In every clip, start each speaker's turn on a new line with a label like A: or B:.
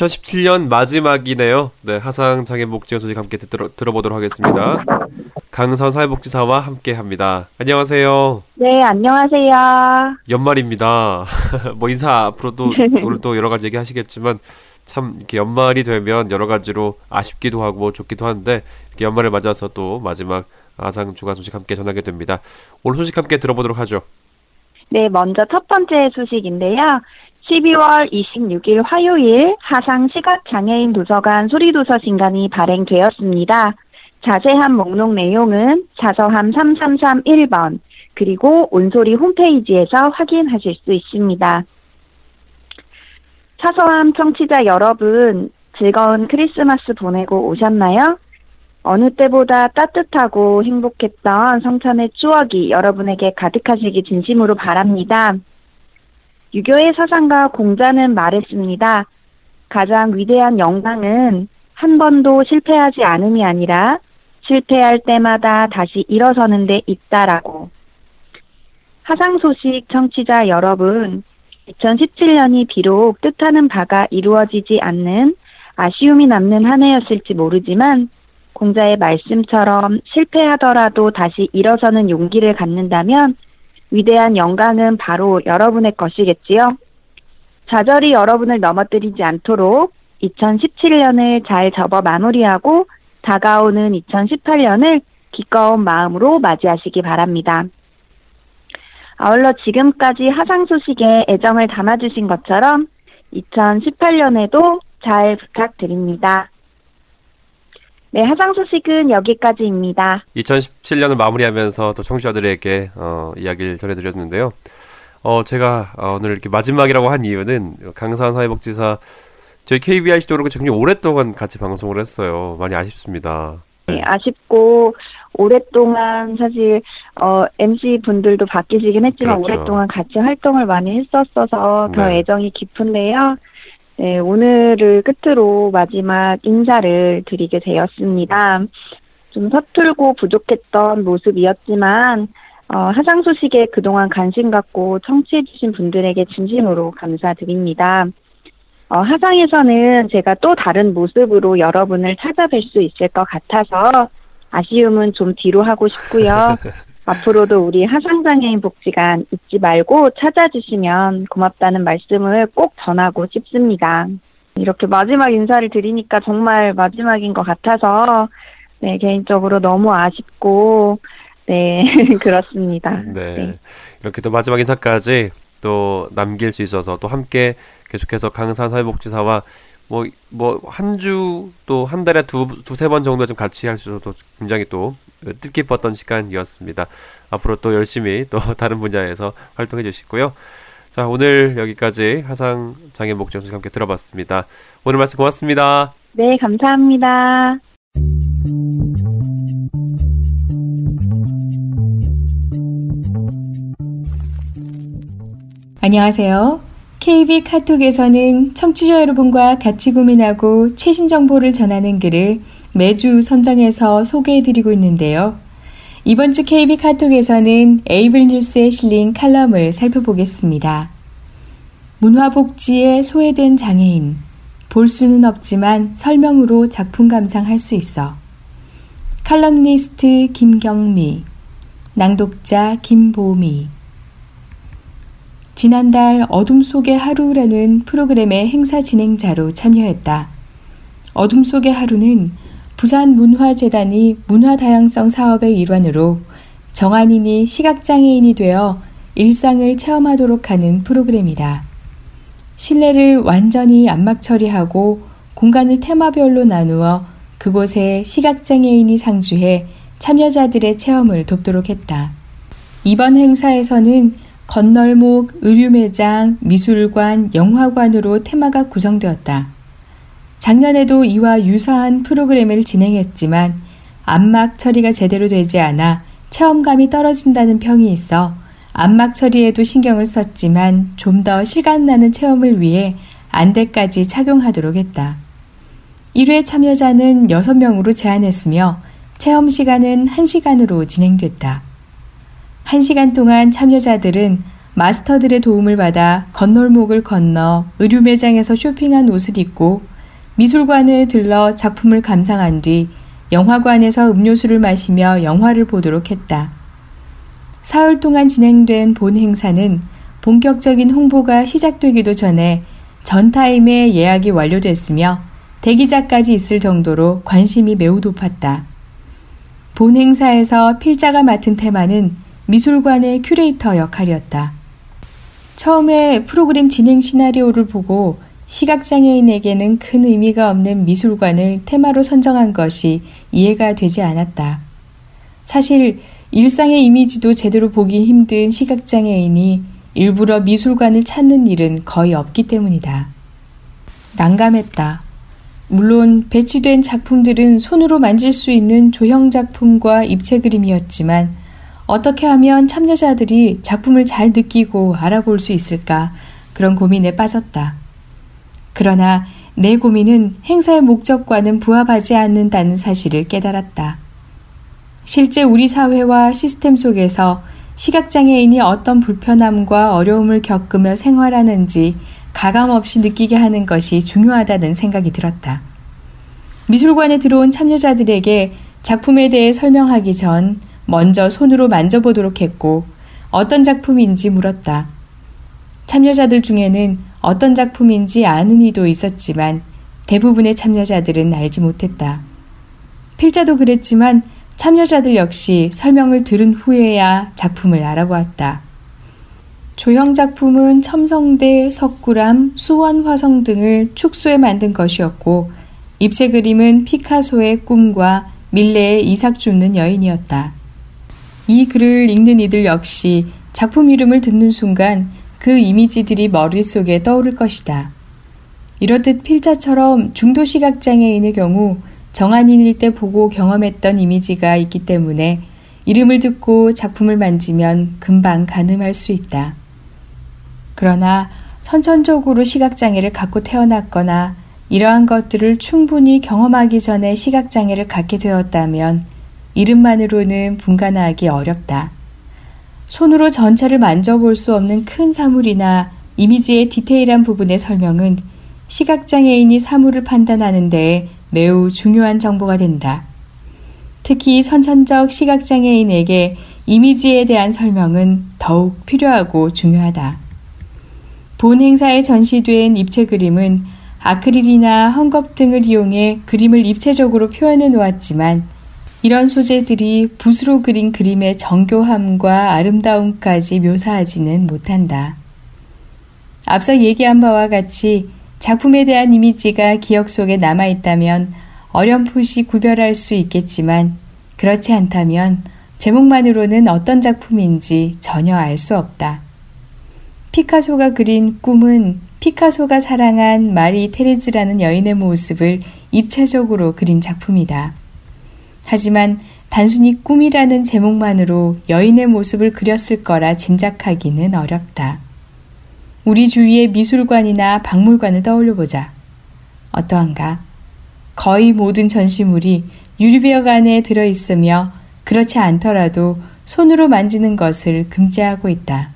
A: 2017년 마지막이네요. 네, 하상 장애복 지원 소식 함께 들어, 들어보도록 하겠습니다. 강선 사회복지사와 함께 합니다. 안녕하세요.
B: 네, 안녕하세요.
A: 연말입니다. 뭐 인사 앞으로도 오늘 또 여러 가지 얘기하시겠지만 참 이렇게 연말이 되면 여러 가지로 아쉽기도 하고 좋기도 한데 이렇게 연말을 맞아서 또 마지막 하상 주간 소식 함께 전하게 됩니다. 오늘 소식 함께 들어보도록 하죠.
B: 네, 먼저 첫 번째 소식인데요. 12월 26일 화요일 하상 시각장애인 도서관 소리도서 신간이 발행되었습니다. 자세한 목록 내용은 자서함 3331번 그리고 온소리 홈페이지에서 확인하실 수 있습니다. 사서함 청취자 여러분 즐거운 크리스마스 보내고 오셨나요? 어느 때보다 따뜻하고 행복했던 성찬의 추억이 여러분에게 가득하시기 진심으로 바랍니다. 유교의 사상가 공자는 말했습니다. 가장 위대한 영광은 한 번도 실패하지 않음이 아니라 실패할 때마다 다시 일어서는 데 있다라고. 하상 소식 청취자 여러분, 2017년이 비록 뜻하는 바가 이루어지지 않는 아쉬움이 남는 한 해였을지 모르지만 공자의 말씀처럼 실패하더라도 다시 일어서는 용기를 갖는다면 위대한 영광은 바로 여러분의 것이겠지요. 좌절이 여러분을 넘어뜨리지 않도록 2017년을 잘 접어 마무리하고 다가오는 2018년을 기꺼운 마음으로 맞이하시기 바랍니다. 아울러 지금까지 하상 소식에 애정을 담아주신 것처럼 2018년에도 잘 부탁드립니다. 네, 하상 소식은 여기까지입니다.
A: 2017년을 마무리하면서 또 청취자들에게 어, 이야기를 전해드렸는데요. 어, 제가 어, 오늘 이렇게 마지막이라고 한 이유는 강산 사회복지사 저희 KBIC도 그렇고 굉장히 오랫동안 같이 방송을 했어요. 많이 아쉽습니다.
B: 네, 아쉽고 오랫동안 사실 어, MC 분들도 바뀌시긴 했지만 그렇죠. 오랫동안 같이 활동을 많이 했었어서 더 네. 애정이 깊은데요. 네, 오늘을 끝으로 마지막 인사를 드리게 되었습니다. 좀 서툴고 부족했던 모습이었지만 어, 하상 소식에 그동안 관심 갖고 청취해주신 분들에게 진심으로 감사드립니다. 어, 하상에서는 제가 또 다른 모습으로 여러분을 찾아뵐 수 있을 것 같아서 아쉬움은 좀 뒤로 하고 싶고요. 앞으로도 우리 하상장애인 복지관 잊지 말고 찾아주시면 고맙다는 말씀을 꼭 전하고 싶습니다. 이렇게 마지막 인사를 드리니까 정말 마지막인 것 같아서 네, 개인적으로 너무 아쉽고 네, 그렇습니다.
A: 네. 네. 이렇게 또 마지막 인사까지 또 남길 수 있어서 또 함께 계속해서 강산 사회복지사와 뭐, 뭐, 한 주, 또 한 달에 두, 두세 번 정도 좀 같이 할수 있어서 굉장히 또 뜻깊었던 시간이었습니다. 앞으로 또 열심히 또 다른 분야에서 활동해 주시고요. 자, 오늘 여기까지 하상 장애 목적 소식 함께 들어봤습니다. 오늘 말씀 고맙습니다.
B: 네, 감사합니다.
C: 안녕하세요. KB 카톡에서는 청취자 여러분과 같이 고민하고 최신 정보를 전하는 글을 매주 선정해서 소개해드리고 있는데요. 이번 주 KB 카톡에서는 에이블 뉴스에 실린 칼럼을 살펴보겠습니다. 문화복지에 소외된 장애인. 볼 수는 없지만 설명으로 작품 감상할 수 있어. 칼럼니스트 김경미. 낭독자 김보미. 지난달 어둠 속의 하루라는 프로그램의 행사 진행자로 참여했다. 어둠 속의 하루는 부산 문화재단이 문화 다양성 사업의 일환으로 정한인이 시각장애인이 되어 일상을 체험하도록 하는 프로그램이다. 실내를 완전히 안막 처리하고 공간을 테마별로 나누어 그곳에 시각장애인이 상주해 참여자들의 체험을 돕도록 했다. 이번 행사에서는 건널목, 의류매장, 미술관, 영화관으로 테마가 구성되었다. 작년에도 이와 유사한 프로그램을 진행했지만 안막 처리가 제대로 되지 않아 체험감이 떨어진다는 평이 있어 안막 처리에도 신경을 썼지만 좀 더 실감나는 체험을 위해 안대까지 착용하도록 했다. 1회 참여자는 6명으로 제한했으며 체험 시간은 1시간으로 진행됐다. 1시간 동안 참여자들은 마스터들의 도움을 받아 건널목을 건너 의류 매장에서 쇼핑한 옷을 입고 미술관에 들러 작품을 감상한 뒤 영화관에서 음료수를 마시며 영화를 보도록 했다. 사흘 동안 진행된 본 행사는 본격적인 홍보가 시작되기도 전에 전타임에 예약이 완료됐으며 대기자까지 있을 정도로 관심이 매우 높았다. 본 행사에서 필자가 맡은 테마는 미술관의 큐레이터 역할이었다. 처음에 프로그램 진행 시나리오를 보고 시각장애인에게는 큰 의미가 없는 미술관을 테마로 선정한 것이 이해가 되지 않았다. 사실 일상의 이미지도 제대로 보기 힘든 시각장애인이 일부러 미술관을 찾는 일은 거의 없기 때문이다. 난감했다. 물론 배치된 작품들은 손으로 만질 수 있는 조형 작품과 입체 그림이었지만 어떻게 하면 참여자들이 작품을 잘 느끼고 알아볼 수 있을까 그런 고민에 빠졌다. 그러나 내 고민은 행사의 목적과는 부합하지 않는다는 사실을 깨달았다. 실제 우리 사회와 시스템 속에서 시각장애인이 어떤 불편함과 어려움을 겪으며 생활하는지 가감 없이 느끼게 하는 것이 중요하다는 생각이 들었다. 미술관에 들어온 참여자들에게 작품에 대해 설명하기 전 먼저 손으로 만져보도록 했고 어떤 작품인지 물었다. 참여자들 중에는 어떤 작품인지 아는 이도 있었지만 대부분의 참여자들은 알지 못했다. 필자도 그랬지만 참여자들 역시 설명을 들은 후에야 작품을 알아보았다. 조형 작품은 첨성대, 석굴암, 수원 화성 등을 축소해 만든 것이었고 입체 그림은 피카소의 꿈과 밀레의 이삭 줍는 여인이었다. 이 글을 읽는 이들 역시 작품 이름을 듣는 순간 그 이미지들이 머릿속에 떠오를 것이다. 이렇듯 필자처럼 중도 시각장애인의 경우 정한인일 때 보고 경험했던 이미지가 있기 때문에 이름을 듣고 작품을 만지면 금방 가늠할 수 있다. 그러나 선천적으로 시각장애를 갖고 태어났거나 이러한 것들을 충분히 경험하기 전에 시각장애를 갖게 되었다면 이름만으로는 분간하기 어렵다. 손으로 전체를 만져볼 수 없는 큰 사물이나 이미지의 디테일한 부분의 설명은 시각장애인이 사물을 판단하는 데 매우 중요한 정보가 된다. 특히 선천적 시각장애인에게 이미지에 대한 설명은 더욱 필요하고 중요하다. 본 행사에 전시된 입체 그림은 아크릴이나 헝겊 등을 이용해 그림을 입체적으로 표현해 놓았지만 이런 소재들이 붓으로 그린 그림의 정교함과 아름다움까지 묘사하지는 못한다. 앞서 얘기한 바와 같이 작품에 대한 이미지가 기억 속에 남아 있다면 어렴풋이 구별할 수 있겠지만 그렇지 않다면 제목만으로는 어떤 작품인지 전혀 알 수 없다. 피카소가 그린 꿈은 피카소가 사랑한 마리 테레즈라는 여인의 모습을 입체적으로 그린 작품이다. 하지만 단순히 꿈이라는 제목만으로 여인의 모습을 그렸을 거라 짐작하기는 어렵다. 우리 주위의 미술관이나 박물관을 떠올려 보자. 어떠한가? 거의 모든 전시물이 유리벽 안에 들어 있으며 그렇지 않더라도 손으로 만지는 것을 금지하고 있다.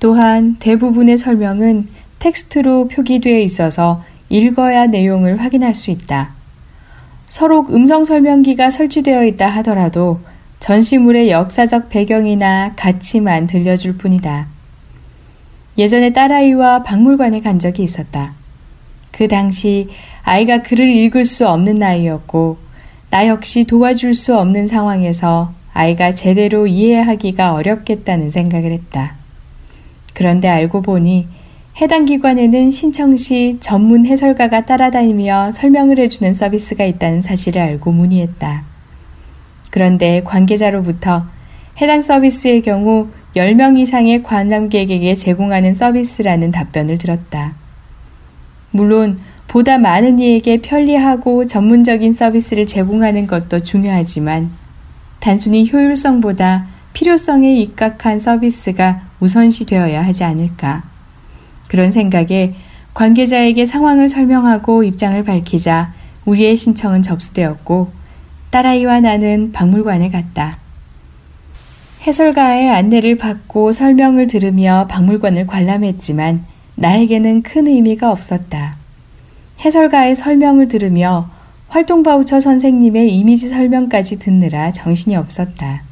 C: 또한 대부분의 설명은 텍스트로 표기되어 있어서 읽어야 내용을 확인할 수 있다. 서로 음성 설명기가 설치되어 있다 하더라도 전시물의 역사적 배경이나 가치만 들려줄 뿐이다. 예전에 딸아이와 박물관에 간 적이 있었다. 그 당시 아이가 글을 읽을 수 없는 나이였고, 나 역시 도와줄 수 없는 상황에서 아이가 제대로 이해하기가 어렵겠다는 생각을 했다. 그런데 알고 보니 해당 기관에는 신청 시 전문 해설가가 따라다니며 설명을 해주는 서비스가 있다는 사실을 알고 문의했다. 그런데 관계자로부터 해당 서비스의 경우 10명 이상의 관람객에게 제공하는 서비스라는 답변을 들었다. 물론 보다 많은 이에게 편리하고 전문적인 서비스를 제공하는 것도 중요하지만 단순히 효율성보다 필요성에 입각한 서비스가 우선시 되어야 하지 않을까. 그런 생각에 관계자에게 상황을 설명하고 입장을 밝히자 우리의 신청은 접수되었고 딸아이와 나는 박물관에 갔다. 해설가의 안내를 받고 설명을 들으며 박물관을 관람했지만 나에게는 큰 의미가 없었다. 해설가의 설명을 들으며 활동 바우처 선생님의 이미지 설명까지 듣느라 정신이 없었다.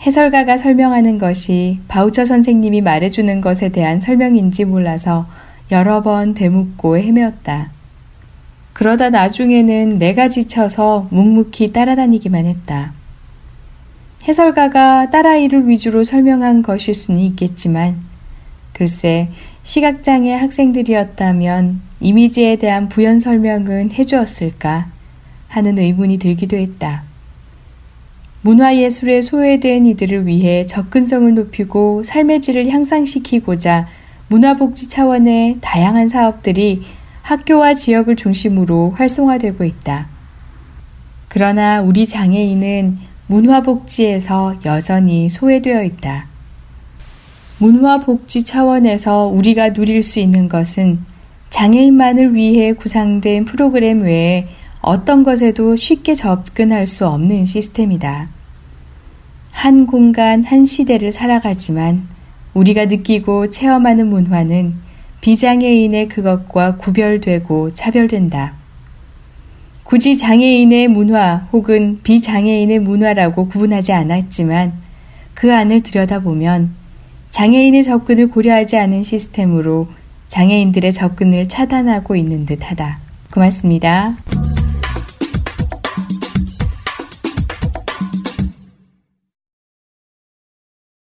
C: 해설가가 설명하는 것이 바우처 선생님이 말해주는 것에 대한 설명인지 몰라서 여러 번 되묻고 헤매었다. 그러다 나중에는 내가 지쳐서 묵묵히 따라다니기만 했다. 해설가가 딸아이를 위주로 설명한 것일 수는 있겠지만, 글쎄, 시각장애 학생들이었다면 이미지에 대한 부연 설명은 해주었을까 하는 의문이 들기도 했다. 문화예술에 소외된 이들을 위해 접근성을 높이고 삶의 질을 향상시키고자 문화복지 차원의 다양한 사업들이 학교와 지역을 중심으로 활성화되고 있다. 그러나 우리 장애인은 문화복지에서 여전히 소외되어 있다. 문화복지 차원에서 우리가 누릴 수 있는 것은 장애인만을 위해 구상된 프로그램 외에 어떤 것에도 쉽게 접근할 수 없는 시스템이다. 한 공간, 한 시대를 살아가지만 우리가 느끼고 체험하는 문화는 비장애인의 그것과 구별되고 차별된다. 굳이 장애인의 문화 혹은 비장애인의 문화라고 구분하지 않았지만 그 안을 들여다보면 장애인의 접근을 고려하지 않은 시스템으로 장애인들의 접근을 차단하고 있는 듯 하다. 고맙습니다.